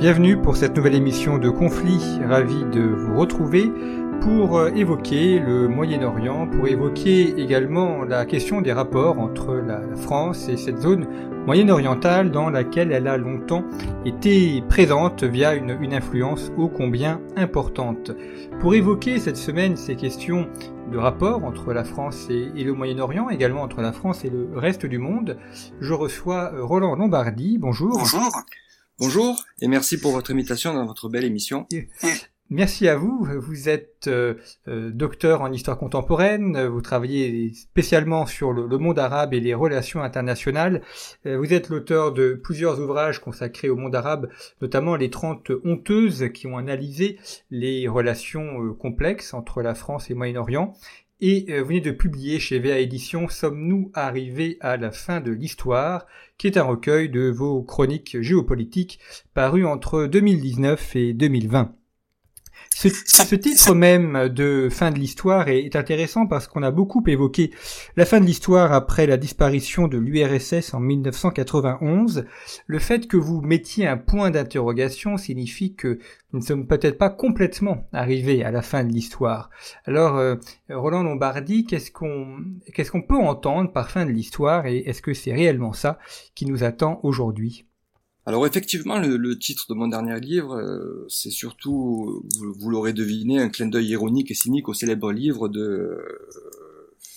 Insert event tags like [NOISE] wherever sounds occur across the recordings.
Bienvenue pour cette nouvelle émission de Conflit, ravi de vous retrouver pour euh, évoquer le Moyen-Orient, pour évoquer également la question des rapports entre la France et cette zone moyen-orientale dans laquelle elle a longtemps été présente via une, influence ô combien importante. Pour évoquer cette semaine ces questions de rapport entre la France et, le Moyen-Orient, également entre la France et le reste du monde, je reçois euh, Roland Lombardi. Bonjour. Bonjour. Bonjour et merci pour votre invitation dans votre belle émission. Merci à vous. Vous êtes euh, euh, docteur en histoire contemporaine. Vous travaillez spécialement sur le, monde arabe et les relations internationales. Euh, vous êtes l'auteur de plusieurs ouvrages consacrés au monde arabe, notamment les 30 honteuses qui ont analysé les relations complexes entre la France et Moyen-Orient. Et vous venez de publier chez VA Éditions Sommes-nous arrivés à la fin de l'histoire, qui est un recueil de vos chroniques géopolitiques paru entre 2019 et 2020. Ce, titre même de fin de l'histoire est, intéressant parce qu'on a beaucoup évoqué la fin de l'histoire après la disparition de l'URSS en 1991. Le fait que vous mettiez un point d'interrogation signifie que nous ne sommes peut-être pas complètement arrivés à la fin de l'histoire. Alors, euh, Roland Lombardi, qu'est-ce qu'on qu'est-ce qu'on peut entendre par fin de l'histoire et est-ce que c'est réellement ça qui nous attend aujourd'hui? Alors effectivement, le, titre de mon dernier livre, euh, c'est surtout, vous, l'aurez deviné, un clin d'œil ironique et cynique au célèbre livre de euh,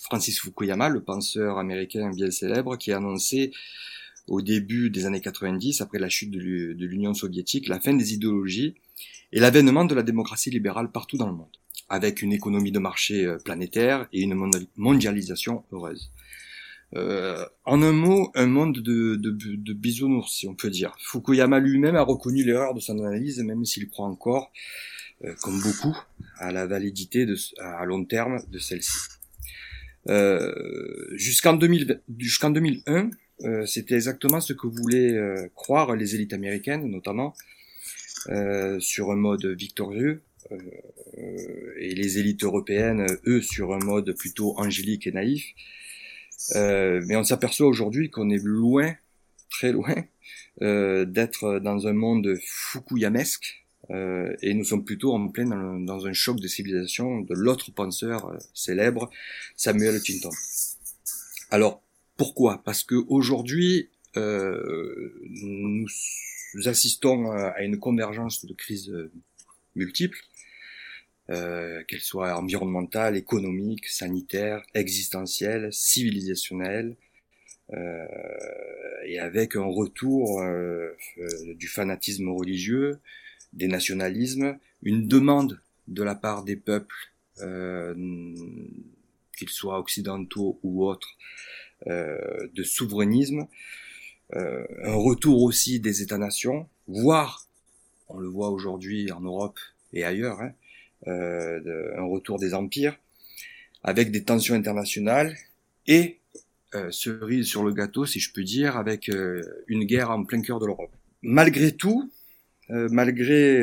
Francis Fukuyama, le penseur américain bien célèbre, qui a annoncé au début des années 90, après la chute de l'Union soviétique, la fin des idéologies et l'avènement de la démocratie libérale partout dans le monde, avec une économie de marché euh, planétaire et une mondialisation heureuse. Euh, en un mot, un monde de, de, de, bisounours, si on peut dire. Fukuyama lui-même a reconnu l'erreur de son analyse, même s'il croit encore, euh, comme beaucoup, à la validité de, à long terme de celle-ci. Euh, jusqu'en 2001, euh, c'était exactement ce que voulaient euh, croire les élites américaines, notamment, sur un mode victorieux, et les élites européennes, eux, sur un mode plutôt angélique et naïf. Euh, mais on s'aperçoit aujourd'hui qu'on est loin, très loin, euh, d'être dans un monde fukuyamesque. Euh, et nous sommes plutôt en plein dans, un choc de civilisation de l'autre penseur euh, célèbre, Samuel Huntington. Alors, pourquoi? Parce que aujourd'hui, euh, nous assistons à une convergence de crises multiples euh, qu'elle soit environnementale, économique, sanitaire, existentielle, civilisationnelle, euh, et avec un retour euh, euh, du fanatisme religieux, des nationalismes, une demande de la part des peuples, euh, qu'ils soient occidentaux ou autres, de souverainisme, un retour aussi des États-nations, voire, on le voit aujourd'hui en Europe et ailleurs, hein, euh, un retour des empires, avec des tensions internationales et euh, cerise sur le gâteau, si je peux dire, avec euh, une guerre en plein cœur de l'Europe. Malgré tout, malgré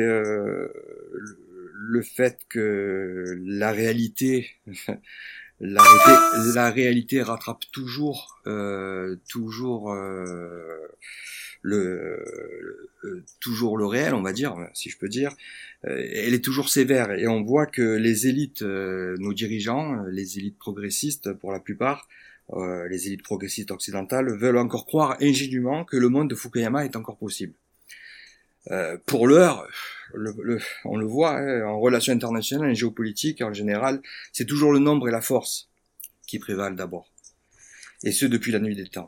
le fait que la réalité, [LAUGHS] la, la, réalité rattrape toujours, euh, toujours euh, le, toujours le réel, on va dire, si je peux dire. Euh, elle est toujours sévère et on voit que les élites, euh, nos dirigeants, euh, les élites progressistes pour la plupart, les élites progressistes occidentales veulent encore croire ingénument que le monde de Fukuyama est encore possible. pour l'heure, on le voit hein, en relations internationales, en géopolitique en général, c'est toujours le nombre et la force qui prévalent d'abord. Et ce depuis la nuit des temps.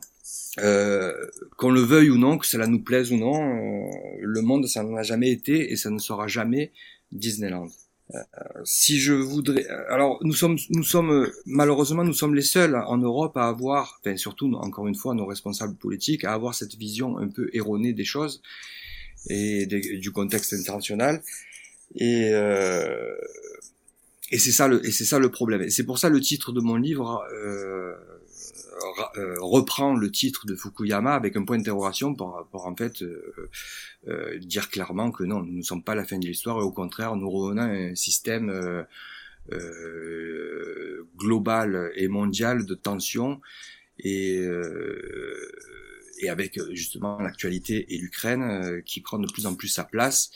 Euh, qu'on le veuille ou non, que cela nous plaise ou non, euh, le monde, ça n'en a jamais été et ça ne sera jamais Disneyland. Euh, si je voudrais, alors nous sommes, nous sommes malheureusement, nous sommes les seuls en Europe à avoir, enfin surtout encore une fois nos responsables politiques, à avoir cette vision un peu erronée des choses et du contexte international. Et et c'est ça le et c'est ça le problème. Et c'est pour ça le titre de mon livre euh, euh, reprend le titre de Fukuyama avec un point d'interrogation pour, pour, en fait euh, euh, dire clairement que non, nous ne sommes pas la fin de l'histoire et au contraire, nous revenons à un système global et mondial de tension et, et avec justement l'actualité et l'Ukraine qui prend de plus en plus sa place.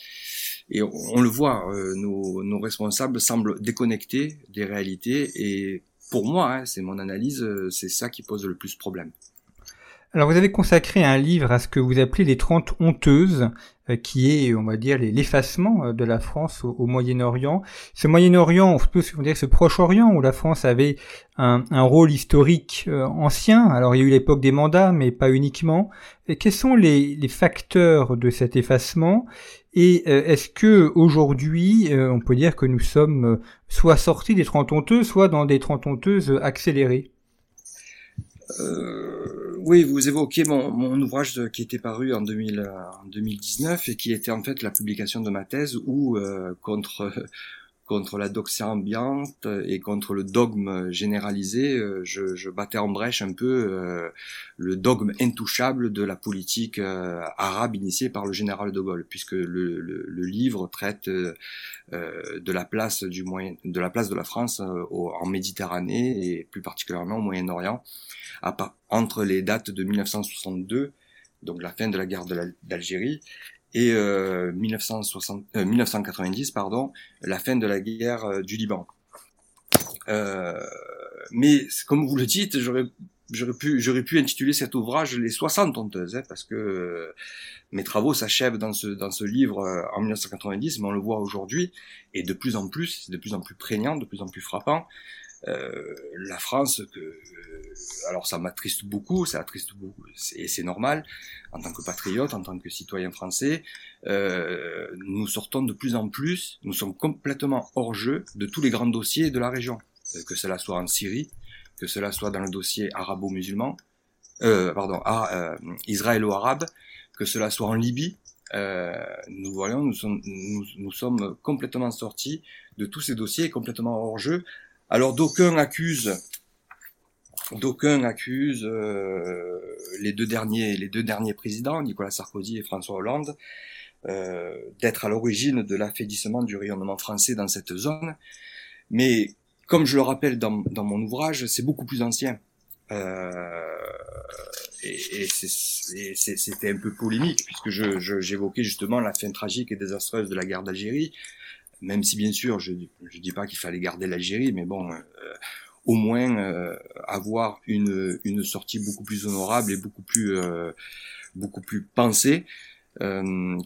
Et on, le voit, nos, nos, responsables semblent déconnectés des réalités et pour moi, hein, c'est mon analyse, c'est ça qui pose le plus problème. Alors vous avez consacré un livre à ce que vous appelez les 30 honteuses, euh, qui est, on va dire, l'effacement euh, de la France au, Moyen-Orient. Ce Moyen-Orient, on peut dire ce Proche-Orient, où la France avait un, rôle historique euh, ancien. Alors il y a eu l'époque des mandats, mais pas uniquement. Quels sont les, facteurs de cet effacement? Et est-ce que aujourd'hui, on peut dire que nous sommes soit sortis des 30 honteuses, soit dans des 30 honteuses accélérées? Euh, oui, vous évoquez mon, mon, ouvrage qui était paru en, 2000, en 2019 et qui était en fait la publication de ma thèse où euh, contre contre la doxia ambiante et contre le dogme généralisé, euh, je, je battais en brèche un peu euh, le dogme intouchable de la politique euh, arabe initiée par le général de Gaulle, puisque le, le, le livre traite de la place du moyen, de la place de la France en Méditerranée et plus particulièrement au Moyen-Orient, entre les dates de 1962, donc la fin de la guerre d'Algérie, et euh, 1960, 1990, euh, pardon, la fin de la guerre euh, du Liban. Euh, mais comme vous le dites, j'aurais pu pu intituler cet ouvrage les 60 honteuses hein, parce que mes travaux s'achèvent dans ce dans ce livre en 1990 mais on le voit aujourd'hui et de plus en plus c'est de plus en plus prégnant de plus en plus frappant euh, la France, que, euh, alors ça m'attriste beaucoup, ça attriste beaucoup, et c'est normal, en tant que patriote, en tant que citoyen français, euh, nous sortons de plus en plus, nous sommes complètement hors jeu de tous les grands dossiers de la région, euh, que cela soit en Syrie, que cela soit dans le dossier arabo-musulman, euh, pardon, ah, israélo-arabe, que cela soit en Libye, euh, nous voyons, nous sommes, nous, nous sommes complètement sortis de tous ces dossiers, complètement hors jeu, alors d'aucuns accusent, d'aucuns accusent euh, les deux derniers, les deux derniers présidents, Nicolas Sarkozy et François Hollande, euh, d'être à l'origine de l'affaiblissement du rayonnement français dans cette zone. Mais comme je le rappelle dans, mon ouvrage, c'est beaucoup plus ancien. Euh, et, c'était un peu polémique puisque j'évoquais justement la fin tragique et désastreuse de la guerre d'Algérie, même si bien sûr je ne dis pas qu'il fallait garder l'Algérie, mais bon, euh, au moins euh, avoir une, une sortie beaucoup plus honorable et beaucoup plus euh, beaucoup plus pensée,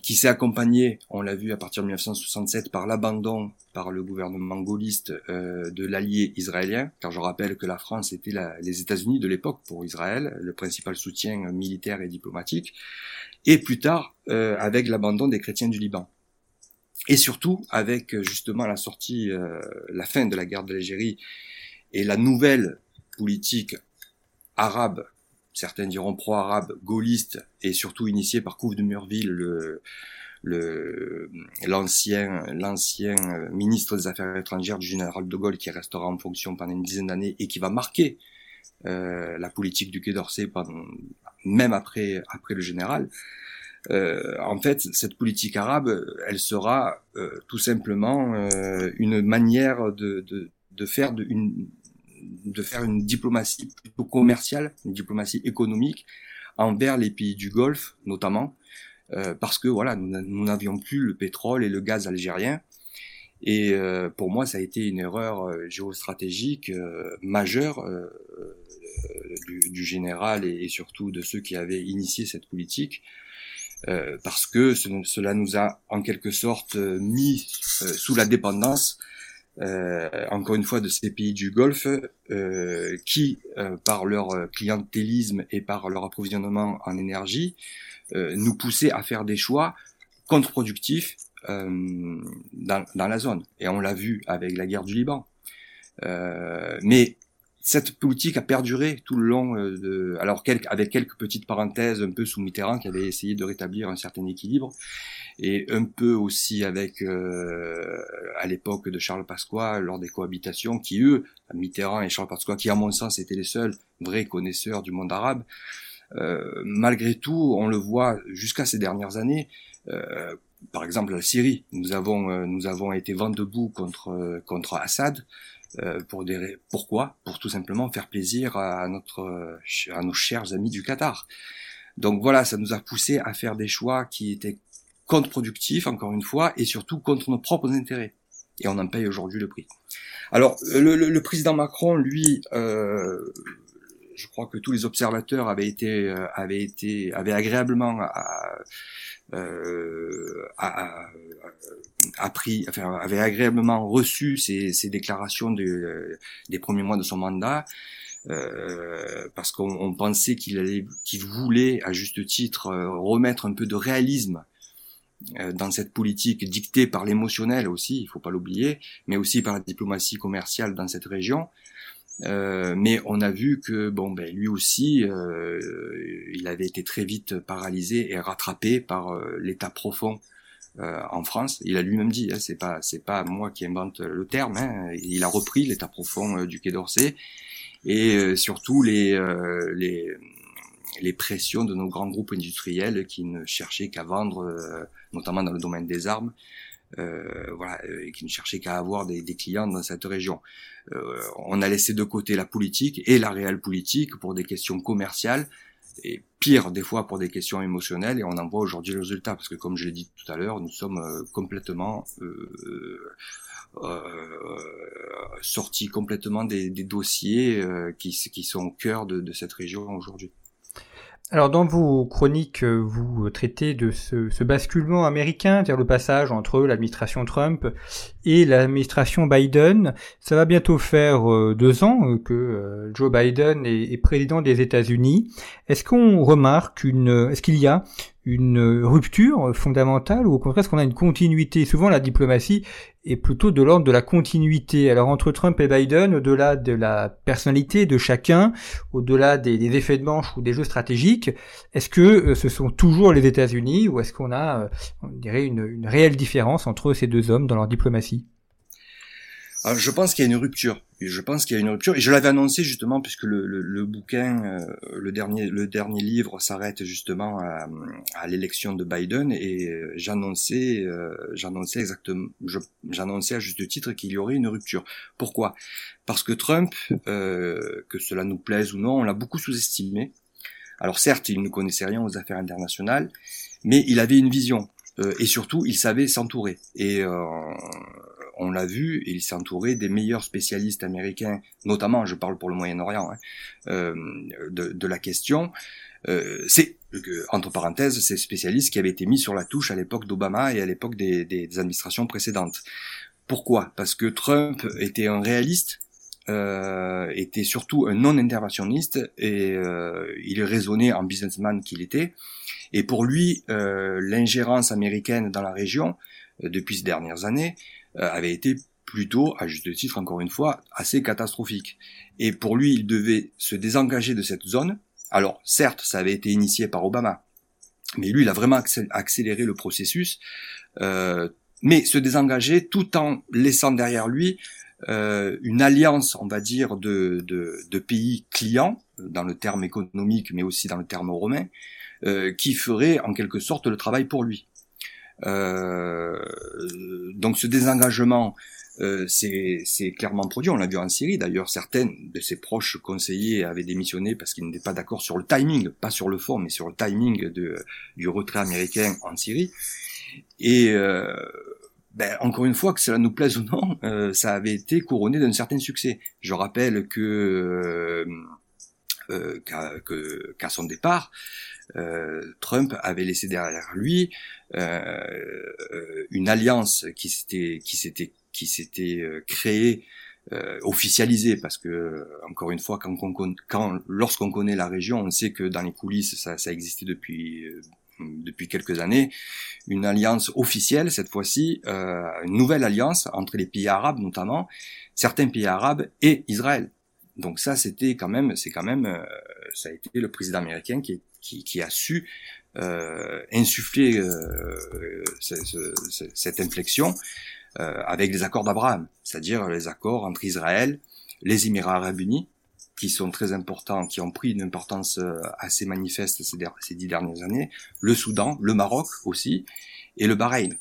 qui s'est accompagnée, on l'a vu à partir de 1967, par l'abandon par le gouvernement gaulliste de l'allié israélien, car je rappelle que la France était la, les États-Unis de l'époque pour Israël, le principal soutien militaire et diplomatique, et plus tard avec l'abandon des chrétiens du Liban et surtout avec euh, justement la sortie, euh, la fin de la guerre de l'Algérie et la nouvelle politique arabe, certains diront pro-arabe, gaulliste et surtout initiée par Couve de Murville, le l'ancien l'ancien ministre des Affaires étrangères du général de Gaulle qui restera en fonction pendant une dizaine d'années et qui va marquer euh, la politique du Quai d'Orsay même après après le général euh, en fait, cette politique arabe, elle sera euh, tout simplement euh, une manière de, de, de faire de, une, de faire une diplomatie plutôt commerciale, une diplomatie économique envers les pays du Golfe, notamment, parce que voilà, nous n'avions plus le pétrole et le gaz algérien. Et pour moi, ça a été une erreur géostratégique majeure du, du, général et, surtout de ceux qui avaient initié cette politique. Euh, parce que cela nous a en quelque sorte euh, mis euh, sous la dépendance, encore une fois, de ces pays du Golfe, qui, par leur clientélisme et par leur approvisionnement en énergie, nous poussaient à faire des choix contre-productifs dans, dans, la zone. Et on l'a vu avec la guerre du Liban. mais cette politique a perduré tout le long euh, de, alors avec quelques petites parenthèses un peu sous Mitterrand qui avait essayé de rétablir un certain équilibre et un peu aussi avec euh, à l'époque de Charles Pasqua lors des cohabitations qui eux Mitterrand et Charles Pasqua qui à mon sens étaient les seuls vrais connaisseurs du monde arabe euh, malgré tout on le voit jusqu'à ces dernières années euh, par exemple la Syrie. Nous avons euh, nous avons été vent debout contre contre Assad pour des pourquoi? Pour tout simplement faire plaisir à notre à nos chers amis du Qatar. Donc voilà, ça nous a poussé à faire des choix qui étaient contre-productifs, encore une fois, et surtout contre nos propres intérêts. Et on en paye aujourd'hui le prix. Alors, le, le, président Macron, lui, euh, je crois que tous les observateurs avaient été, euh, avaient été, avaient agréablement euh, appris, enfin, avaient agréablement reçu ces, ces déclarations de, des premiers mois de son mandat. Euh, parce qu'on pensait qu'il allait, qu'il voulait, à juste titre, euh, remettre un peu de réalisme euh, dans cette politique dictée par l'émotionnel aussi, il faut pas l'oublier, mais aussi par la diplomatie commerciale dans cette région. Euh, mais on a vu que bon ben lui aussi euh, il avait été très vite paralysé et rattrapé par l'état profond en France. Il a lui-même dit, hein, c'est pas c'est pas moi qui invente le terme. Hein, il a repris l'état profond du Quai d'Orsay et euh, surtout les, euh, les, les pressions de nos grands groupes industriels qui ne cherchaient qu'à vendre, euh, notamment dans le domaine des armes, euh, voilà, et qui ne cherchaient qu'à avoir des, des, clients dans cette région. Euh, on a laissé de côté la politique et la réelle politique pour des questions commerciales et pire des fois pour des questions émotionnelles et on en voit aujourd'hui le résultat parce que comme je l'ai dit tout à l'heure nous sommes complètement euh, euh, sorti complètement des, des dossiers euh, qui, qui, sont au cœur de, de cette région aujourd'hui. Alors dans vos chroniques, euh, vous traitez de ce, basculement américain, le passage entre l'administration Trump et l'administration Biden. Ça va bientôt faire deux ans que Joe Biden est, est président des États-Unis. Est-ce qu'on remarque une, est-ce qu'il y a une rupture fondamentale ou au contraire est-ce qu'on a une continuité? Souvent la diplomatie est plutôt de l'ordre de la continuité. Alors entre Trump et Biden, au-delà de la personnalité de chacun, au-delà des, effets de manche ou des jeux stratégiques, est-ce que euh, ce sont toujours les États-Unis ou est-ce qu'on a, euh, on dirait, une, une réelle différence entre ces deux hommes dans leur diplomatie? Alors, je pense qu'il y a une rupture. je pense qu'il y a une rupture. Et je l'avais annoncé justement puisque le, le, le bouquin, euh, le dernier, le dernier livre s'arrête justement à, à l'élection de Biden et euh, j'annonçais, euh, j'annonçais exactement, j'annonçais à juste titre qu'il y aurait une rupture. Pourquoi? Parce que Trump, que cela nous plaise ou non, on l'a beaucoup sous-estimé. Alors certes, il ne connaissait rien aux affaires internationales, mais il avait une vision. et surtout, il savait s'entourer. Et on l'a vu, il s'est entouré des meilleurs spécialistes américains, notamment, je parle pour le Moyen-Orient, hein, euh, de, la question. Euh, c'est, entre parenthèses, ces spécialistes qui avaient été mis sur la touche à l'époque d'Obama et à l'époque des, administrations précédentes. Pourquoi? Parce que Trump était un réaliste, euh, était surtout un non-interventionniste et il raisonnait en businessman qu'il était. Et pour lui, l'ingérence américaine dans la région, depuis ces dernières années, avait été plutôt, à juste titre encore une fois, assez catastrophique. Et pour lui, il devait se désengager de cette zone. Alors, certes, ça avait été initié par Obama, mais lui, il a vraiment accéléré le processus, euh, mais se désengager tout en laissant derrière lui euh, une alliance, on va dire, de, de, de, pays clients, dans le terme économique, mais aussi dans le terme romain, euh, qui ferait en quelque sorte le travail pour lui. Euh, donc ce désengagement, euh, c'est clairement produit. On l'a vu en Syrie. D'ailleurs, certaines de ses proches conseillers avaient démissionné parce qu'ils n'étaient pas d'accord sur le timing, pas sur le fond, mais sur le timing de, du retrait américain en Syrie. Et euh, ben, encore une fois, que cela nous plaise ou non, euh, ça avait été couronné d'un certain succès. Je rappelle que euh, qu'à son départ, euh, Trump avait laissé derrière lui euh, une alliance qui s'était qui s'était qui s'était créée euh, officialisée parce que encore une fois quand, lorsqu'on connaît la région on sait que dans les coulisses ça, ça existait depuis depuis quelques années. Une alliance officielle cette fois-ci une nouvelle alliance entre les pays arabes notamment certains pays arabes et Israël donc ça c'était quand même c'est quand même ça a été le président américain qui, qui, qui a su euh, insuffler euh, cette inflexion euh, avec les accords d'Abraham, c'est-à-dire les accords entre Israël, les Émirats arabes unis, qui sont très importants, qui ont pris une importance euh, assez manifeste ces, ces dix dernières années, le Soudan, le Maroc aussi, et le Bahreïn.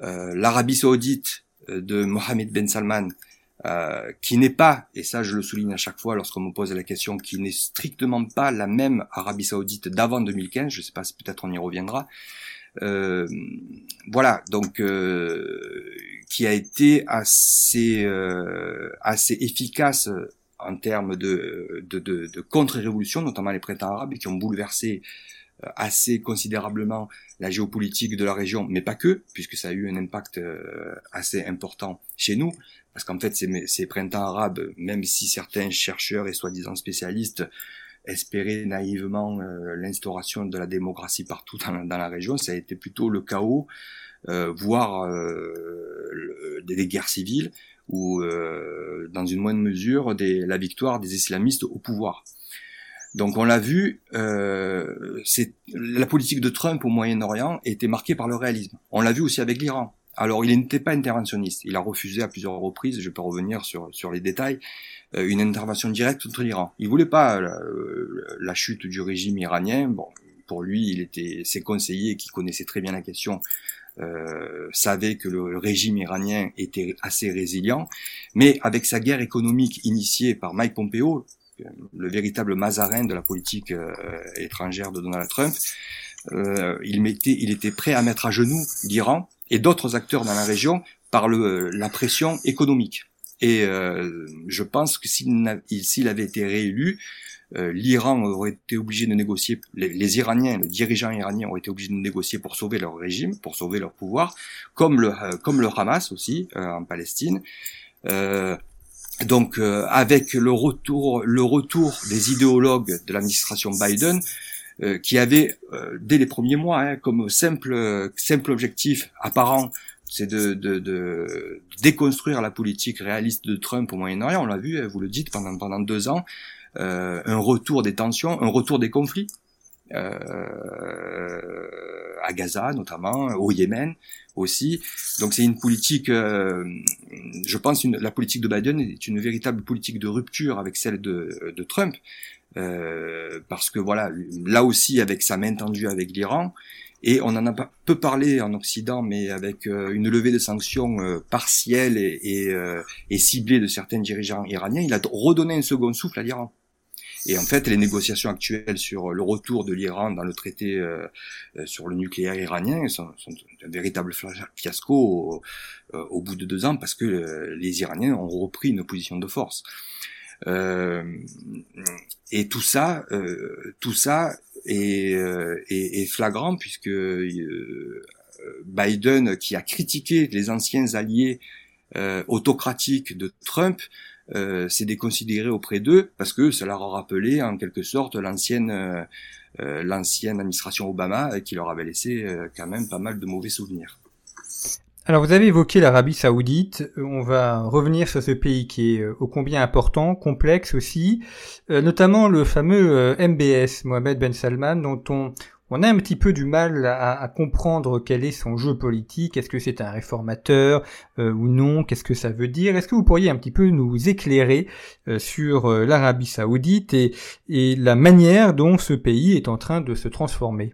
Euh, L'Arabie saoudite de Mohamed Ben Salman euh, qui n'est pas, et ça je le souligne à chaque fois lorsqu'on me pose la question, qui n'est strictement pas la même Arabie Saoudite d'avant 2015. Je sais pas si peut-être on y reviendra. Euh, voilà, donc euh, qui a été assez euh, assez efficace en termes de, de, de, de contre-révolution, notamment les printemps arabes, qui ont bouleversé euh, assez considérablement la géopolitique de la région, mais pas que, puisque ça a eu un impact assez important chez nous, parce qu'en fait ces, printemps arabes, même si certains chercheurs et soi-disant spécialistes espéraient naïvement euh, l'instauration de la démocratie partout dans, la région, ça a été plutôt le chaos, euh, voire euh, des, guerres civiles, ou dans une moindre mesure la victoire des islamistes au pouvoir. Donc on l'a vu, la politique de Trump au Moyen-Orient était marquée par le réalisme. On l'a vu aussi avec l'Iran. Alors il n'était pas interventionniste. Il a refusé à plusieurs reprises, je peux revenir sur sur les détails, euh, une intervention directe contre l'Iran. Il voulait pas la, la, chute du régime iranien. Bon, pour lui, il était ses conseillers qui connaissaient très bien la question. Euh, savaient que le régime iranien était assez résilient, mais avec sa guerre économique initiée par Mike Pompeo, le véritable Mazarin de la politique euh, étrangère de Donald Trump, euh, il, mettait, il était prêt à mettre à genoux l'Iran et d'autres acteurs dans la région par le, la pression économique. Et euh, je pense que s'il avait été réélu, l'Iran aurait été obligé de négocier, les, Iraniens, le dirigeant iranien aurait été obligé de négocier pour sauver leur régime, pour sauver leur pouvoir, comme le, comme le Hamas aussi en Palestine. Euh, donc euh, avec le retour, le retour des idéologues de l'administration Biden, euh, qui avaient euh, dès les premiers mois hein, comme simple simple objectif apparent, c'est de, de, de, déconstruire la politique réaliste de Trump au Moyen-Orient. On l'a vu, hein, vous le dites pendant pendant deux ans, un retour des tensions, un retour des conflits. à Gaza notamment, au Yémen, aussi. Donc c'est une politique, euh, je pense, une, la politique de Biden est une véritable politique de rupture avec celle de, de Trump, euh, parce que voilà, là aussi avec sa main tendue avec l'Iran, et on en a peu parlé en Occident, mais avec euh, une levée de sanctions euh, partielle et, et, ciblée de certains dirigeants iraniens, il a redonné un second souffle à l'Iran. Et en fait, les négociations actuelles sur le retour de l'Iran dans le traité euh, euh, sur le nucléaire iranien sont, un véritable fiasco au, euh, au, bout de deux ans parce que les Iraniens ont repris une position de force. Euh, et tout ça, euh, tout ça est, est flagrant puisque Biden, qui a critiqué les anciens alliés autocratiques de Trump, euh, c'est déconsidéré auprès d'eux parce que ça leur a rappelé en quelque sorte l'ancienne euh, euh, l'ancienne administration Obama qui leur avait laissé quand même pas mal de mauvais souvenirs. Alors vous avez évoqué l'Arabie saoudite, on va revenir sur ce pays qui est ô combien important, complexe aussi, notamment le fameux MBS, Mohamed Ben Salman, dont on, a un petit peu du mal à, comprendre quel est son jeu politique. Est-ce que c'est un réformateur euh, ou non? Qu'est-ce que ça veut dire? Est-ce que vous pourriez un petit peu nous éclairer euh, sur euh, l'Arabie saoudite et, la manière dont ce pays est en train de se transformer?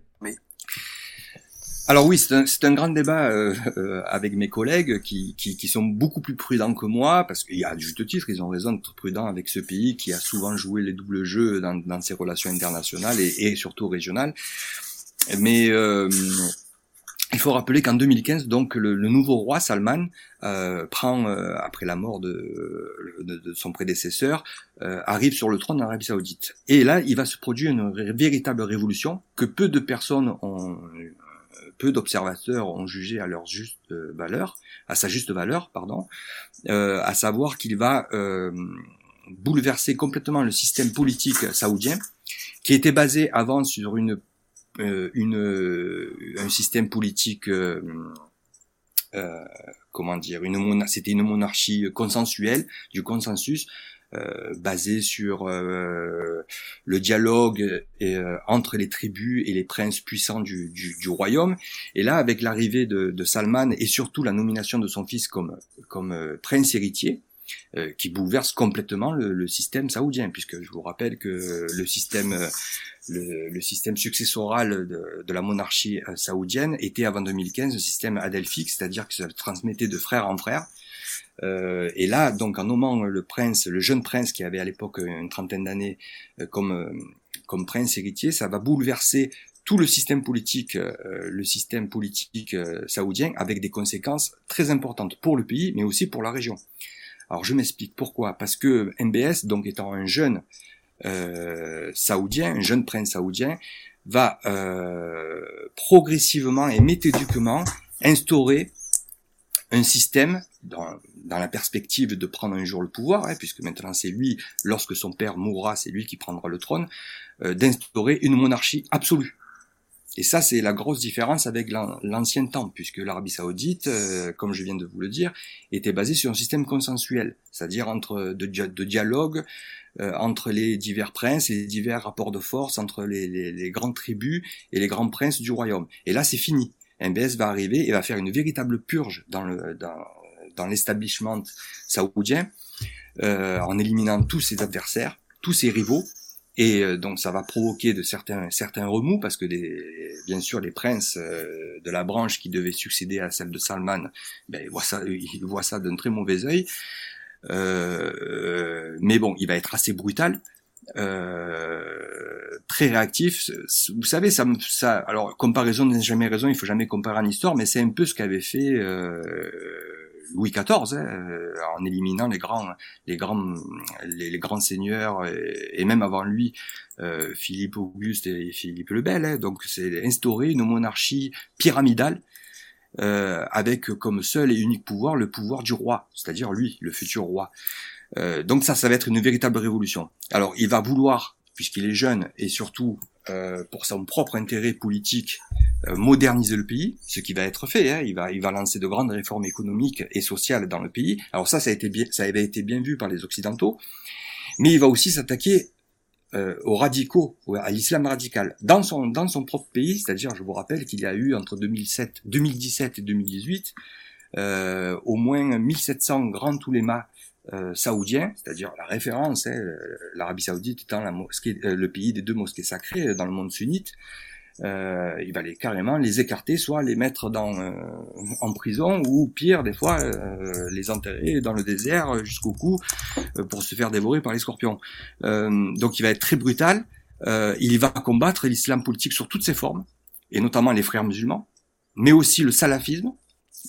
Alors oui, c'est un, grand débat avec mes collègues qui, sont beaucoup plus prudents que moi, parce qu'il y a juste titre, ils ont raison d'être prudents avec ce pays qui a souvent joué les doubles jeux dans, ses relations internationales et, et surtout régionales. Mais euh, il faut rappeler qu'en 2015, donc le, nouveau roi Salman euh, prend, euh, après la mort de, de, son prédécesseur, euh, arrive sur le trône d'Arabie Saoudite. Et là, il va se produire une véritable révolution que peu de personnes ont, peu d'observateurs ont jugé à leur juste valeur, à sa juste valeur, pardon, à savoir qu'il va bouleverser complètement le système politique saoudien, qui était basé avant sur une euh, une, euh, un système politique, euh, comment dire, une c'était une monarchie consensuelle, du consensus, euh, basé sur euh, le dialogue entre les tribus et les princes puissants du, du, du royaume. Et là, avec l'arrivée de, de, Salman et surtout la nomination de son fils comme, comme prince héritier, qui bouleverse complètement le, le, système saoudien, puisque je vous rappelle que le système le, système successoral de, de, la monarchie euh, saoudienne était avant 2015 un système adelphique, c'est-à-dire que ça transmettait de frère en frère. Et là, donc en nommant le prince, le jeune prince qui avait à l'époque une trentaine d'années comme comme prince héritier, ça va bouleverser tout le système politique, euh, le système politique euh, saoudien, avec des conséquences très importantes pour le pays, mais aussi pour la région. Alors je m'explique pourquoi. Parce que MBS, donc étant un jeune euh, saoudien, un jeune prince saoudien, va euh, progressivement et méthodiquement instaurer un système dans, dans, la perspective de prendre un jour le pouvoir, hein, puisque maintenant c'est lui, lorsque son père mourra, c'est lui qui prendra le trône, euh, d'instaurer une monarchie absolue. Et ça, c'est la grosse différence avec l'ancien temps, puisque l'Arabie saoudite, euh, comme je viens de vous le dire, était basée sur un système consensuel, c'est-à-dire entre de, de dialogue euh, entre les divers princes, les divers rapports de force entre les, les, les, grandes tribus et les grands princes du royaume. Et là, c'est fini. MBS va arriver et va faire une véritable purge dans le dans, dans l'establishment saoudien, euh, en éliminant tous ses adversaires, tous ses rivaux, et euh, donc ça va provoquer de certains certains remous parce que bien sûr les princes euh, de la branche qui devaient succéder à celle de Salman, ben ils voient ça ils voient ça d'un très mauvais œil. Mais bon, il va être assez brutal, très réactif. Vous savez, ça, alors comparaison n'est jamais raison, il faut jamais comparer en histoire, mais c'est un peu ce qu'avait fait Louis XIV, hein, euh, en éliminant les grands, les grands, les, grands seigneurs et, même avant lui, euh, Philippe Auguste et Philippe le Bel. Hein. donc c'est instaurer une monarchie pyramidale euh, avec comme seul et unique pouvoir le pouvoir du roi, c'est-à-dire lui, le futur roi. donc ça, ça va être une véritable révolution. Alors il va vouloir, puisqu'il est jeune et surtout euh, pour son propre intérêt politique, euh, moderniser le pays, ce qui va être fait. Hein. Il va, il va lancer de grandes réformes économiques et sociales dans le pays. Alors ça, ça a été bien, ça avait été bien vu par les occidentaux, mais il va aussi s'attaquer euh, aux radicaux, à l'islam radical, dans son dans son propre pays. C'est-à-dire, je vous rappelle qu'il y a eu entre 2007, 2017 et 2018 euh, au moins 1700 grands oulémas euh, saoudien, c'est-à-dire la référence, hein, l'Arabie saoudite étant la mosquée, euh, le pays des deux mosquées sacrées dans le monde sunnite, euh, il va les carrément les écarter, soit les mettre dans euh, en prison, ou pire, des fois les enterrer dans le désert jusqu'au cou pour se faire dévorer par les scorpions. donc il va être très brutal. il va combattre l'islam politique sur toutes ses formes, et notamment les frères musulmans, mais aussi le salafisme,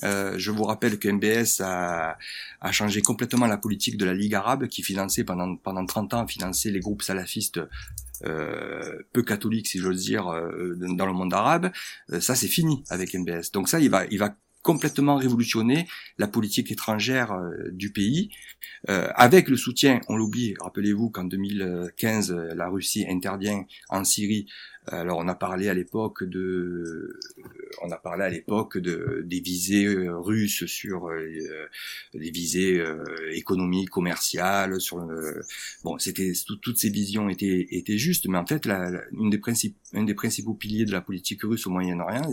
euh, je vous rappelle que MBS a, a, changé complètement la politique de la Ligue arabe qui finançait pendant, pendant 30 ans finançait les groupes salafistes euh, peu catholiques si j'ose dire euh, dans le monde arabe. Euh, ça c'est fini avec MBS. Donc ça il va il va complètement révolutionner la politique étrangère euh, du pays, euh, avec le soutien, on l'oublie, rappelez-vous qu'en 2015, la Russie intervient en Syrie alors on a parlé à l'époque de, on a parlé à l'époque de des visées euh, russes sur euh, des visées euh, économiques, commerciales, sur le, bon c'était toutes ces visions étaient étaient justes, mais en fait la, une des principes, un des principaux piliers de la politique russe au Moyen-Orient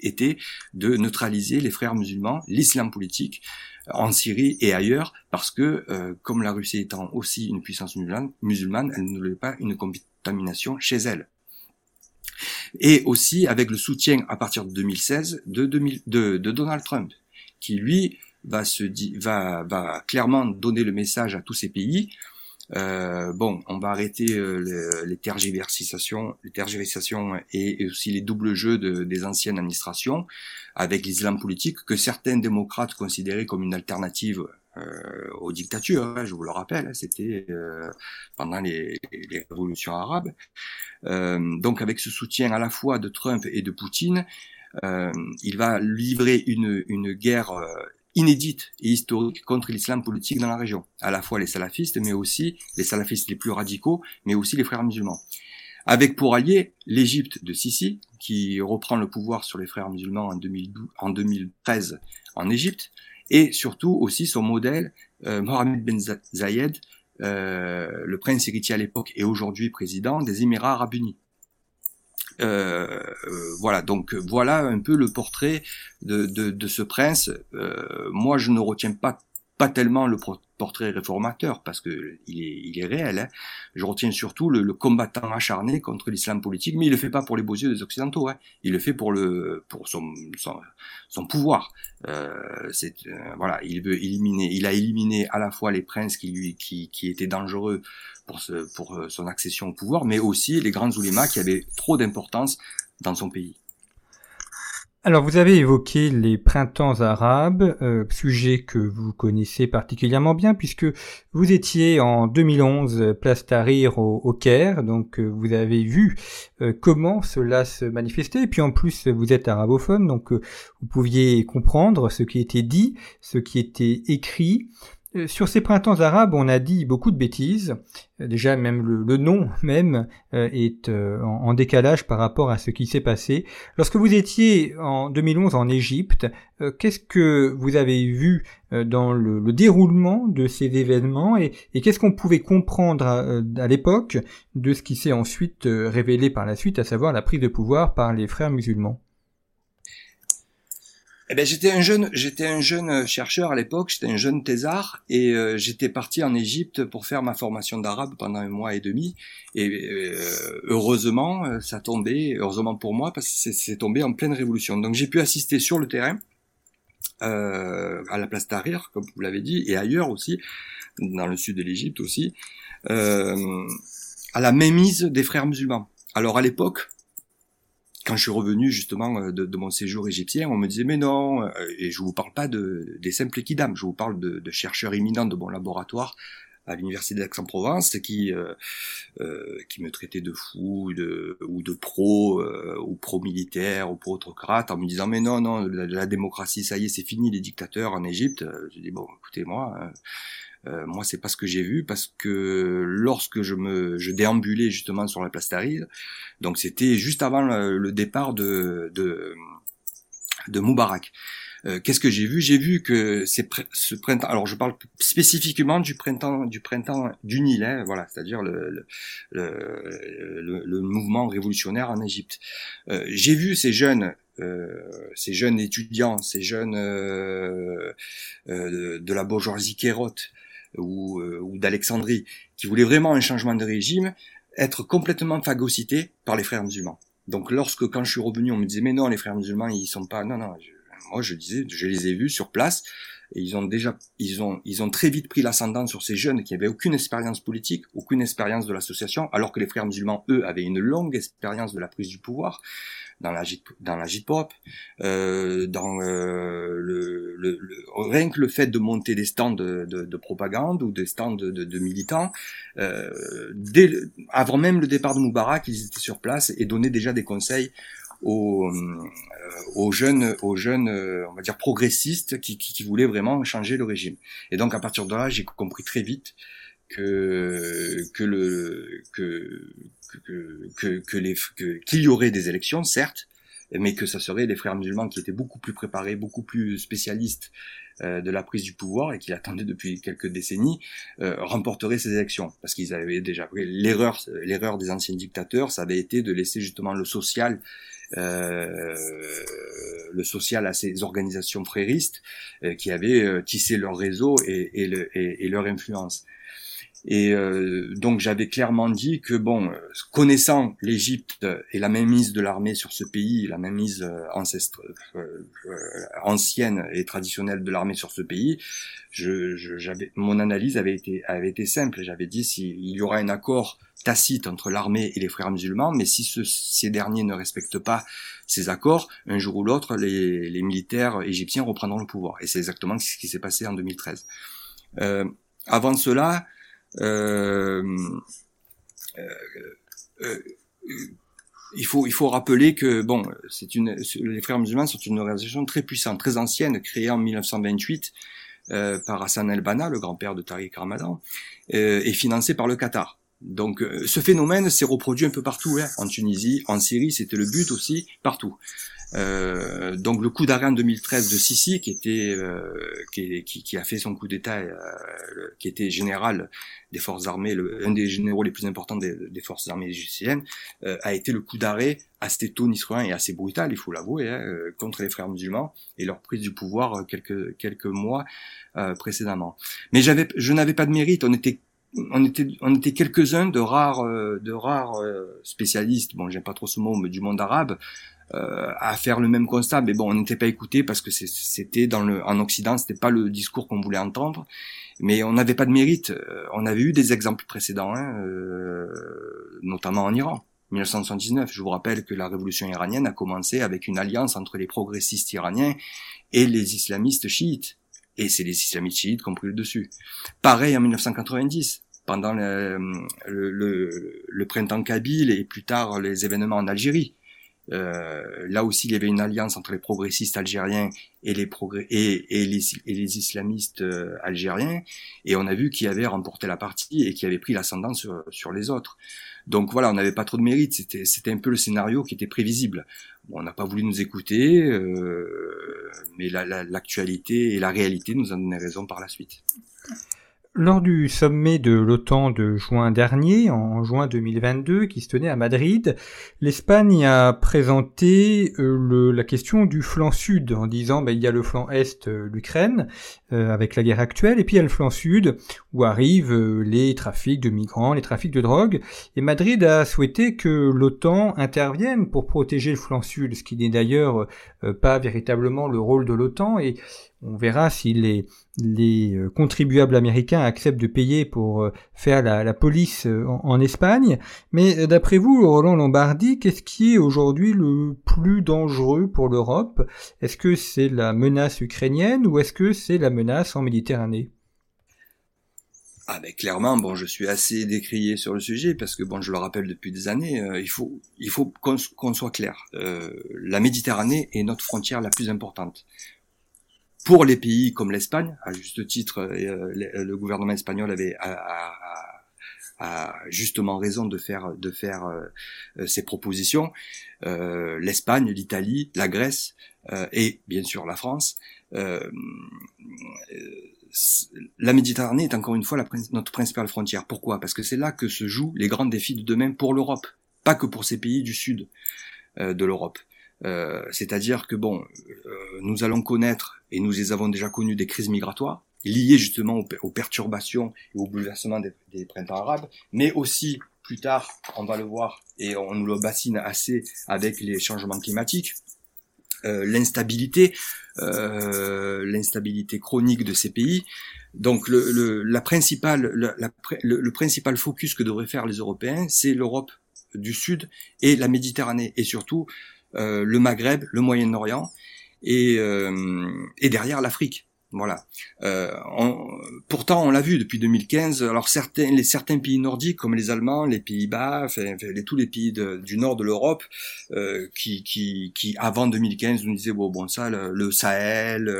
était de neutraliser les frères musulmans, l'islam politique en Syrie et ailleurs, parce que comme la Russie étant aussi une puissance musulmane, musulmane elle ne voulait pas une contamination chez elle et aussi avec le soutien à partir de 2016 de, Donald Trump, qui lui va se va, va clairement donner le message à tous ces pays. Euh, bon, on va arrêter euh, les, tergiversations, les tergiversations et, aussi les doubles jeux de, des anciennes administrations avec l'islam politique que certains démocrates considéraient comme une alternative euh, aux dictatures, hein, je vous le rappelle, hein, c'était euh, pendant les, révolutions arabes. Euh, donc avec ce soutien à la fois de Trump et de Poutine, il va livrer une, une guerre inédite et historique contre l'islam politique dans la région, à la fois les salafistes, mais aussi les salafistes les plus radicaux, mais aussi les frères musulmans. Avec pour allié l'Égypte de Sisi, qui reprend le pouvoir sur les frères musulmans en, 2012, en 2013 en Égypte, et surtout aussi son modèle, euh, Mohamed Ben Zayed, euh, le prince héritier à l'époque et aujourd'hui président des Émirats arabes unis. Euh, euh voilà, donc voilà un peu le portrait de, de, ce prince. Moi, je ne retiens pas pas tellement le portrait réformateur parce que il est, il est réel. Hein. Je retiens surtout le, combattant acharné contre l'islam politique, mais il le fait pas pour les beaux yeux des occidentaux. Hein. Il le fait pour le pour son son, son pouvoir. Euh, c'est euh, voilà, il veut éliminer. Il a éliminé à la fois les princes qui lui qui, qui étaient dangereux pour ce, pour euh, son accession au pouvoir, mais aussi les grands oulémas qui avaient trop d'importance dans son pays. Alors vous avez évoqué les printemps arabes, euh, sujet que vous connaissez particulièrement bien puisque vous étiez en 2011 place Tahrir au, Caire, donc euh, vous avez vu euh, comment cela se manifestait et puis en plus vous êtes arabophone donc vous pouviez comprendre ce qui était dit, ce qui était écrit. Euh, sur ces printemps arabes, on a dit beaucoup de bêtises. Euh, déjà, même le, nom [LAUGHS] même euh, est en, décalage par rapport à ce qui s'est passé. Lorsque vous étiez en 2011 en Égypte, qu'est-ce que vous avez vu dans le, déroulement de ces événements et, qu'est-ce qu'on pouvait comprendre à l'époque de ce qui s'est ensuite révélé par la suite, à savoir la prise de pouvoir par les frères musulmans? Eh ben, j'étais un jeune, j'étais un jeune chercheur à l'époque, j'étais un jeune thésard et euh, j'étais parti en Égypte pour faire ma formation d'arabe pendant un mois et demi. Et euh, heureusement, euh, ça tombait, heureusement pour moi parce que c'est tombé en pleine révolution. Donc j'ai pu assister sur le terrain à la place Tahrir, comme vous l'avez dit, et ailleurs aussi, dans le sud de l'Égypte aussi, à la mémise des frères musulmans. Alors à l'époque, quand je suis revenu justement euh, de, mon séjour égyptien, on me disait mais non, euh, et je vous parle pas de, des simples équidams, je vous parle de, de chercheurs éminents de mon laboratoire à l'université d'Aix-en-Provence qui euh, euh, qui me traitaient de fou de, ou de pro ou pro militaire ou pro autocrate en me disant mais non non la, démocratie ça y est c'est fini les dictateurs en Égypte. Je dis bon écoutez moi hein, euh, moi, c'est pas ce que j'ai vu parce que lorsque je déambulais justement sur la place Tahrir, donc c'était juste avant le, départ de Moubarak. Euh, qu'est-ce que j'ai vu? J'ai vu que c'est ce printemps. Alors, je parle spécifiquement du printemps du printemps du Nil, hein, voilà, c'est-à-dire le le, le mouvement révolutionnaire en Égypte. Euh, j'ai vu ces jeunes euh, ces jeunes étudiants, ces jeunes de la bourgeoisie kérote, ou, euh, ou d'Alexandrie, qui voulaient vraiment un changement de régime, être complètement phagocytés par les frères musulmans. Donc lorsque quand je suis revenu, on me disait mais non les frères musulmans ils sont pas non non moi je disais je les ai vus sur place et ils ont déjà ils ont ils ont très vite pris l'ascendant sur ces jeunes qui avaient aucune expérience politique, aucune expérience de l'association alors que les frères musulmans eux avaient une longue expérience de la prise du pouvoir dans la dans la J-pop, euh, dans euh, le, le, rien que le fait de monter des stands de, de, de propagande ou des stands de, de militants, euh, dès avant même le départ de Moubarak, ils étaient sur place et donnaient déjà des conseils aux, euh, aux jeunes, aux jeunes, euh, on va dire progressistes qui, qui, qui, voulaient vraiment changer le régime. Et donc à partir de là, j'ai compris très vite que que le que que, que, que les qu'il y aurait des élections, certes, mais que ça serait des frères musulmans qui étaient beaucoup plus préparés, beaucoup plus spécialistes euh, de la prise du pouvoir et qui l'attendaient depuis quelques décennies, euh, remporteraient ces élections. Parce qu'ils avaient déjà l'erreur, l'erreur des anciens dictateurs, ça avait été de laisser justement le social, le social à ces organisations fréristes euh, qui avaient euh, tissé leur réseau et, et leur influence. Et euh, donc j'avais clairement dit que bon, connaissant l'Égypte et la mainmise de l'armée sur ce pays, la mainmise euh, ancestre, euh, ancienne et traditionnelle de l'armée sur ce pays, je, j'avais mon analyse avait été avait été simple. J'avais dit s'il y aura un accord tacite entre l'armée et les frères musulmans, mais si ces derniers ne respectent pas ces accords, un jour ou l'autre, les, les militaires égyptiens reprendront le pouvoir. Et c'est exactement ce qui s'est passé en 2013. Euh, avant cela, euh, euh, euh, il faut il faut rappeler que bon c'est une les frères musulmans sont une organisation très puissante très ancienne créée en 1928 euh, par Hassan el-Banna le grand-père de Tariq Ramadan euh, et financée par le Qatar Donc ce phénomène s'est reproduit un peu partout, hein, en Tunisie, en Syrie, c'était le but aussi, partout. Euh, donc le coup d'arrêt en 2013 de Sisi, qui était euh, qui, qui, a fait son coup d'État, euh, qui était général des forces armées, le, un des généraux les plus importants des, des forces armées égyptiennes, euh, a été le coup d'arrêt assez tonitruant et assez brutal, il faut l'avouer, hein, contre les frères musulmans et leur prise du pouvoir quelques quelques mois précédemment. Mais j'avais, je n'avais pas de mérite. On était on était, on était quelques-uns de rares, de rares spécialistes. Bon, j'aime pas trop ce mot, mais du monde arabe, euh, à faire le même constat, mais bon, on n'était pas écouté parce que c'était dans le, en Occident, c'était pas le discours qu'on voulait entendre, mais on n'avait pas de mérite. Euh, on avait eu des exemples précédents, hein, euh, notamment en Iran. 1979, je vous rappelle que la révolution iranienne a commencé avec une alliance entre les progressistes iraniens et les islamistes chiites. Et c'est les islamistes chiites qui ont pris le dessus. Pareil en 1990, pendant le, le, le printemps kabyle et plus tard les événements en Algérie. Euh, là aussi, il y avait une alliance entre les progressistes algériens et les, et, et, les, et les, islamistes euh, algériens, et on a vu qui avait remporté la partie et qui avait pris l'ascendant sur, sur, les autres. Donc voilà, on n'avait pas trop de mérite, c'était un peu le scénario qui était prévisible. Bon, on n'a pas voulu nous écouter, euh, mais l'actualité la, et la réalité nous ont donné raison par la suite. Lors du sommet de l'OTAN de juin dernier, en juin 2022, qui se tenait à Madrid, l'Espagne a présenté euh, la question du flanc sud en disant ben, il y a le flanc est, euh, l'Ukraine, euh, avec la guerre actuelle, et puis il y a le flanc sud où arrivent les trafics de migrants, les trafics de drogue. Et Madrid a souhaité que l'OTAN intervienne pour protéger le flanc sud, ce qui n'est d'ailleurs pas véritablement le rôle de l'OTAN. Et on verra si les, euh, contribuables américains acceptent de payer pour euh, faire la, police euh, en, Espagne. Mais d'après vous, Roland Lombardi, qu'est-ce qui est aujourd'hui le plus dangereux pour l'Europe? Est-ce que c'est la menace ukrainienne ou est-ce que c'est la menace en Méditerranée? Ah ben clairement, bon, je suis assez décrié sur le sujet parce que bon, je le rappelle depuis des années, il faut il faut qu'on soit clair. la Méditerranée est notre frontière la plus importante pour les pays comme l'Espagne, à juste titre, euh, le gouvernement espagnol avait a, justement raison de faire de faire euh, ces propositions. Euh, L'Espagne, l'Italie, la Grèce et bien sûr la France. la Méditerranée est encore une fois notre principale frontière. Pourquoi? Parce que c'est là que se jouent les grands défis de demain pour l'Europe, pas que pour ces pays du sud de l'Europe. Euh, c'est-à-dire que bon, euh, nous allons connaître, et nous les avons déjà connues, des crises migratoires liées justement aux, perturbations et au bouleversement des, printemps arabes, mais aussi plus tard, on va le voir, et on nous le bassine assez avec les changements climatiques, euh, l'instabilité, l'instabilité chronique de ces pays. Donc le, la principale, le principal focus que devraient faire les Européens, c'est l'Europe du Sud et la Méditerranée, et surtout euh, le Maghreb, le Moyen-Orient et, euh, et derrière l'Afrique. Voilà. Euh, pourtant, on l'a vu depuis 2015. Alors certains, les certains pays nordiques, comme les Allemands, les Pays-Bas, enfin, les, tous les pays du nord de l'Europe, euh, qui, qui, qui, avant 2015, nous disaient bon, bon ça, le, Sahel,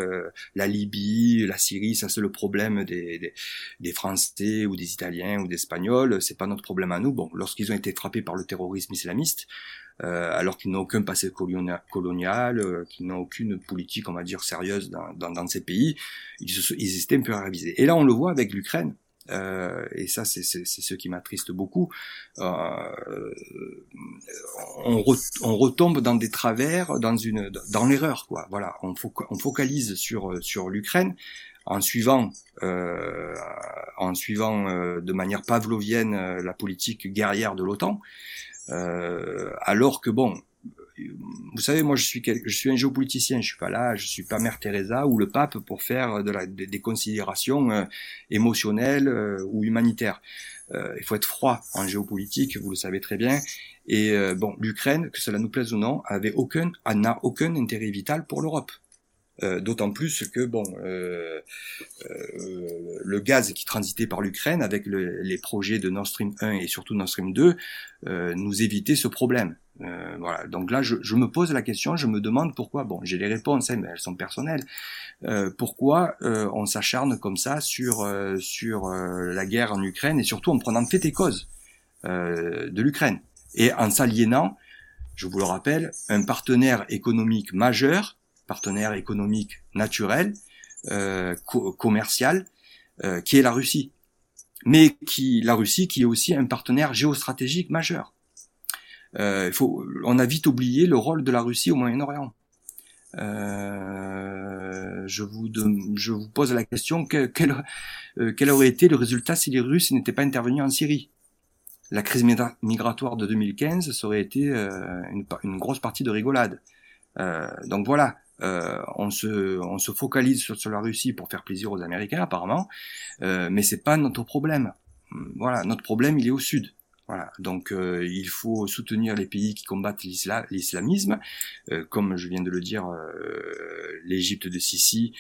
la Libye, la Syrie, ça c'est le problème des, des, des, Français ou des Italiens ou des Espagnols. C'est pas notre problème à nous. Bon, lorsqu'ils ont été frappés par le terrorisme islamiste, euh, alors qu'ils n'ont aucun passé colonial, euh, qu'ils n'ont aucune politique, on va dire, sérieuse dans, dans, dans ces pays, ils, ils étaient réviser. Et là, on le voit avec l'Ukraine. Euh, et ça, c'est ce qui m'attriste beaucoup. Euh, on, on, retombe dans des travers, dans une, dans l'erreur, quoi. Voilà, on, on focalise sur sur l'Ukraine en suivant, euh, en suivant euh, de manière pavlovienne la politique guerrière de l'OTAN. Euh, alors que bon, vous savez, moi je suis je suis un géopoliticien, je suis pas là, je suis pas Mère Teresa ou le pape pour faire de la, des, considérations euh, émotionnelles euh, ou humanitaires. il faut être froid en géopolitique, vous le savez très bien. Et bon, l'Ukraine, que cela nous plaise ou non, avait aucun n'a aucun intérêt vital pour l'Europe. Euh, d'autant plus que bon, euh, euh, le gaz qui transitait par l'Ukraine avec les projets de Nord Stream 1 et surtout Nord Stream 2 nous évitait ce problème. voilà. Donc là, je, je, me pose la question, je me demande pourquoi. Bon, j'ai les réponses, hein, mais elles sont personnelles. pourquoi on s'acharne comme ça sur sur la guerre en Ukraine et surtout en prenant fait et cause de l'Ukraine. Et en s'aliénant, je vous le rappelle, un partenaire économique majeur, partenaire économique naturel, commercial, qui est la Russie. Mais qui, la Russie, qui est aussi un partenaire géostratégique majeur. Euh, faut, on a vite oublié le rôle de la Russie au Moyen-Orient. Euh, je, vous je vous pose la question quel, euh, quel, aurait été le résultat si les Russes n'étaient pas intervenus en Syrie? La crise migratoire de 2015 ça aurait été euh, une, une, grosse partie de rigolade. Euh, donc voilà, on se on se focalise sur, la Russie pour faire plaisir aux Américains apparemment, mais c'est pas notre problème. Voilà, notre problème il est au sud. Voilà, donc euh, il faut soutenir les pays qui combattent l'islamisme, euh, comme je viens de le dire, euh, l'Égypte de Sisi,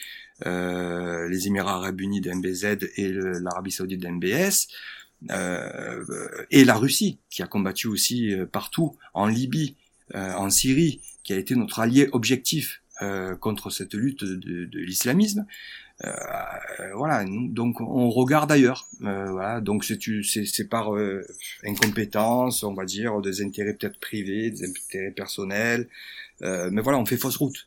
les Émirats arabes unis de MBZ et l'Arabie saoudite de MBS, et la Russie, qui a combattu aussi partout, en Libye, en Syrie, qui a été notre allié objectif contre cette lutte de l'islamisme. Euh, voilà, donc on regarde ailleurs. Euh, voilà, donc c'est c'est par euh, incompétence, on va dire, des intérêts peut-être privés, des intérêts personnels. mais voilà, on fait fausse route.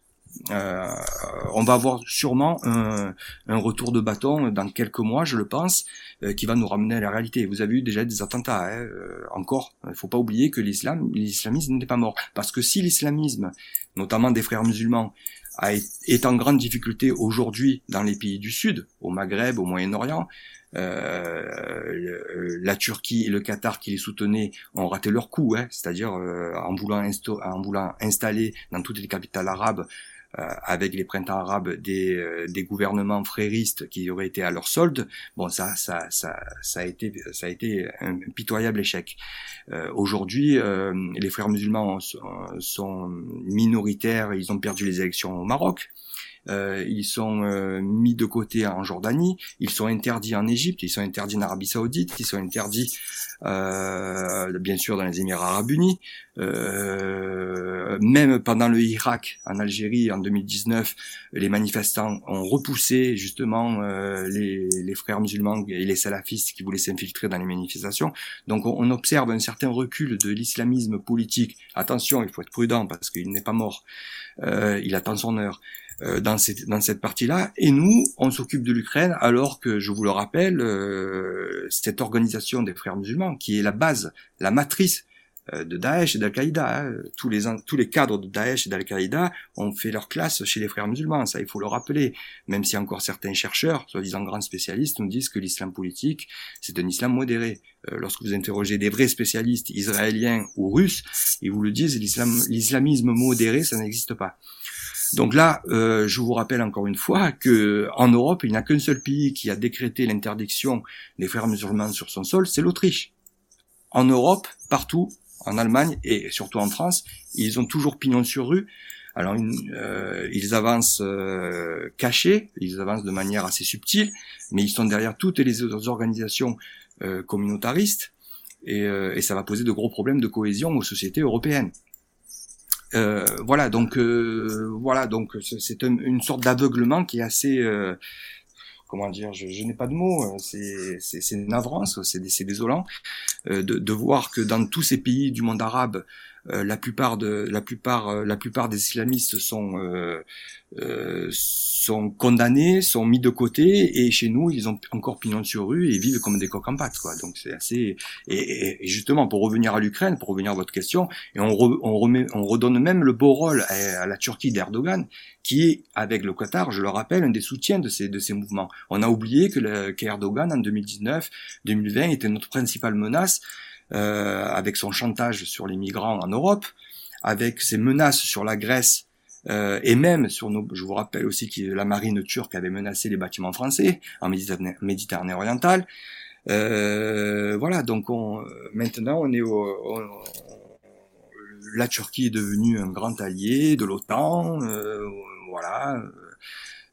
On va avoir sûrement un, un, retour de bâton dans quelques mois, je le pense, qui va nous ramener à la réalité. Vous avez eu déjà des attentats, hein, encore. Il faut pas oublier que l'islam, l'islamisme n'est pas mort, parce que si l'islamisme, notamment des frères musulmans, est en grande difficulté aujourd'hui dans les pays du Sud, au Maghreb, au Moyen-Orient. Euh, la Turquie et le Qatar qui les soutenaient ont raté leur coup, hein, c'est-à-dire euh, en, voulant en voulant installer dans toutes les capitales arabes euh, avec les printemps arabes des, euh, des, gouvernements fréristes qui auraient été à leur solde, bon ça ça ça ça a été ça a été un pitoyable échec. Euh, Aujourd'hui, euh, les frères musulmans sont, sont minoritaires, ils ont perdu les élections au Maroc. Euh, ils sont euh, mis de côté en Jordanie, ils sont interdits en Égypte, ils sont interdits en Arabie Saoudite, ils sont interdits euh, bien sûr dans les Émirats Arabes Unis, même pendant le Irak, en Algérie en 2019, les manifestants ont repoussé justement les, les, frères musulmans et les salafistes qui voulaient s'infiltrer dans les manifestations. Donc on, on observe un certain recul de l'islamisme politique. Attention, il faut être prudent parce qu'il n'est pas mort. Euh, il attend son heure. Euh, dans cette, dans cette partie-là. Et nous, on s'occupe de l'Ukraine alors que, je vous le rappelle, euh, cette organisation des frères musulmans, qui est la base, la matrice euh, de Daesh et d'Al-Qaïda. Hein. Tous, les, tous les cadres de Daesh et d'Al-Qaïda ont fait leur classe chez les frères musulmans, ça il faut le rappeler. Même si encore certains chercheurs, soi-disant grands spécialistes, nous disent que l'islam politique, c'est un islam modéré. lorsque vous interrogez des vrais spécialistes israéliens ou russes, ils vous le disent, l'islamisme modéré, ça n'existe pas. Donc là, euh, je vous rappelle encore une fois que en Europe, il n'y a qu'un seul pays qui a décrété l'interdiction des frères musulmans sur son sol, c'est l'Autriche. En Europe, partout, en Allemagne et surtout en France, ils ont toujours pignon sur rue. Alors euh, ils avancent euh, cachés, ils avancent de manière assez subtile, mais ils sont derrière toutes les autres organisations communautaristes et, et ça va poser de gros problèmes de cohésion aux sociétés européennes. Euh, voilà, donc euh, voilà, donc c'est une sorte d'aveuglement qui est assez, euh, comment dire, je, je n'ai pas de mots, c'est c'est navrant, c'est désolant de, de voir que dans tous ces pays du monde arabe, euh, la plupart de la plupart euh, la plupart des islamistes sont euh, sont condamnés, sont mis de côté et chez nous ils ont encore pignon sur rue et vivent comme des coqs en pâte quoi. Donc c'est assez et, et, justement pour revenir à l'Ukraine, pour revenir à votre question et on, on remet on redonne même le beau rôle à, la Turquie d'Erdogan qui est avec le Qatar, je le rappelle, un des soutiens de ces de ces mouvements. On a oublié que qu'Erdogan en 2019, 2020 était notre principale menace euh, avec son chantage sur les migrants en Europe, avec ses menaces sur la Grèce euh, et même sur nos, je vous rappelle aussi que la marine turque avait menacé les bâtiments français en Méditerranée, Méditerranée orientale. Euh, voilà, donc on, maintenant on est au, la Turquie est devenue un grand allié de l'OTAN, euh, voilà.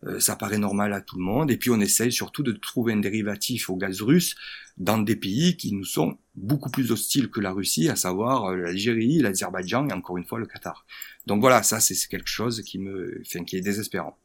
Euh, ça paraît normal à tout le monde. Et puis on essaye surtout de trouver un dérivatif au gaz russe dans des pays qui nous sont beaucoup plus hostiles que la Russie, à savoir euh, l'Algérie, l'Azerbaïdjan et encore une fois le Qatar. Donc voilà, ça c'est quelque chose qui me, enfin, qui est désespérant.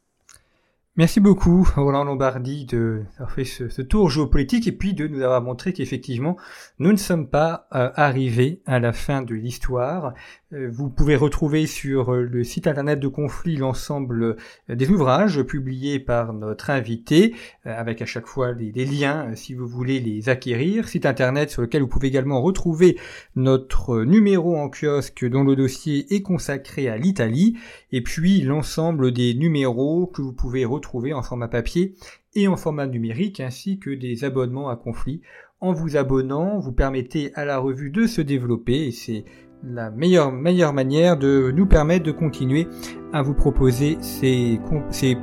Merci beaucoup Roland Lombardi de fait ce, tour géopolitique et puis de nous avoir montré qu'effectivement nous ne sommes pas euh, arrivés à la fin de l'histoire. Euh, vous pouvez retrouver sur euh, le site internet de Conflit l'ensemble des ouvrages publiés par notre invité avec à chaque fois les, liens si vous voulez les acquérir. Site internet sur lequel vous pouvez également retrouver notre numéro en kiosque dont le dossier est consacré à l'Italie et puis l'ensemble des numéros que vous pouvez retrouver trouver en format papier et en format numérique, ainsi que des abonnements à conflit. En vous abonnant, vous permettez à la revue de se développer et c'est la meilleure, meilleure manière de nous permettre de continuer à vous proposer ces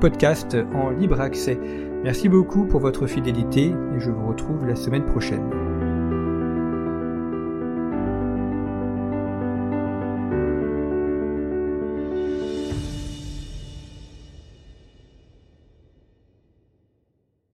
podcasts en libre accès. Merci beaucoup pour votre fidélité et je vous retrouve la semaine prochaine.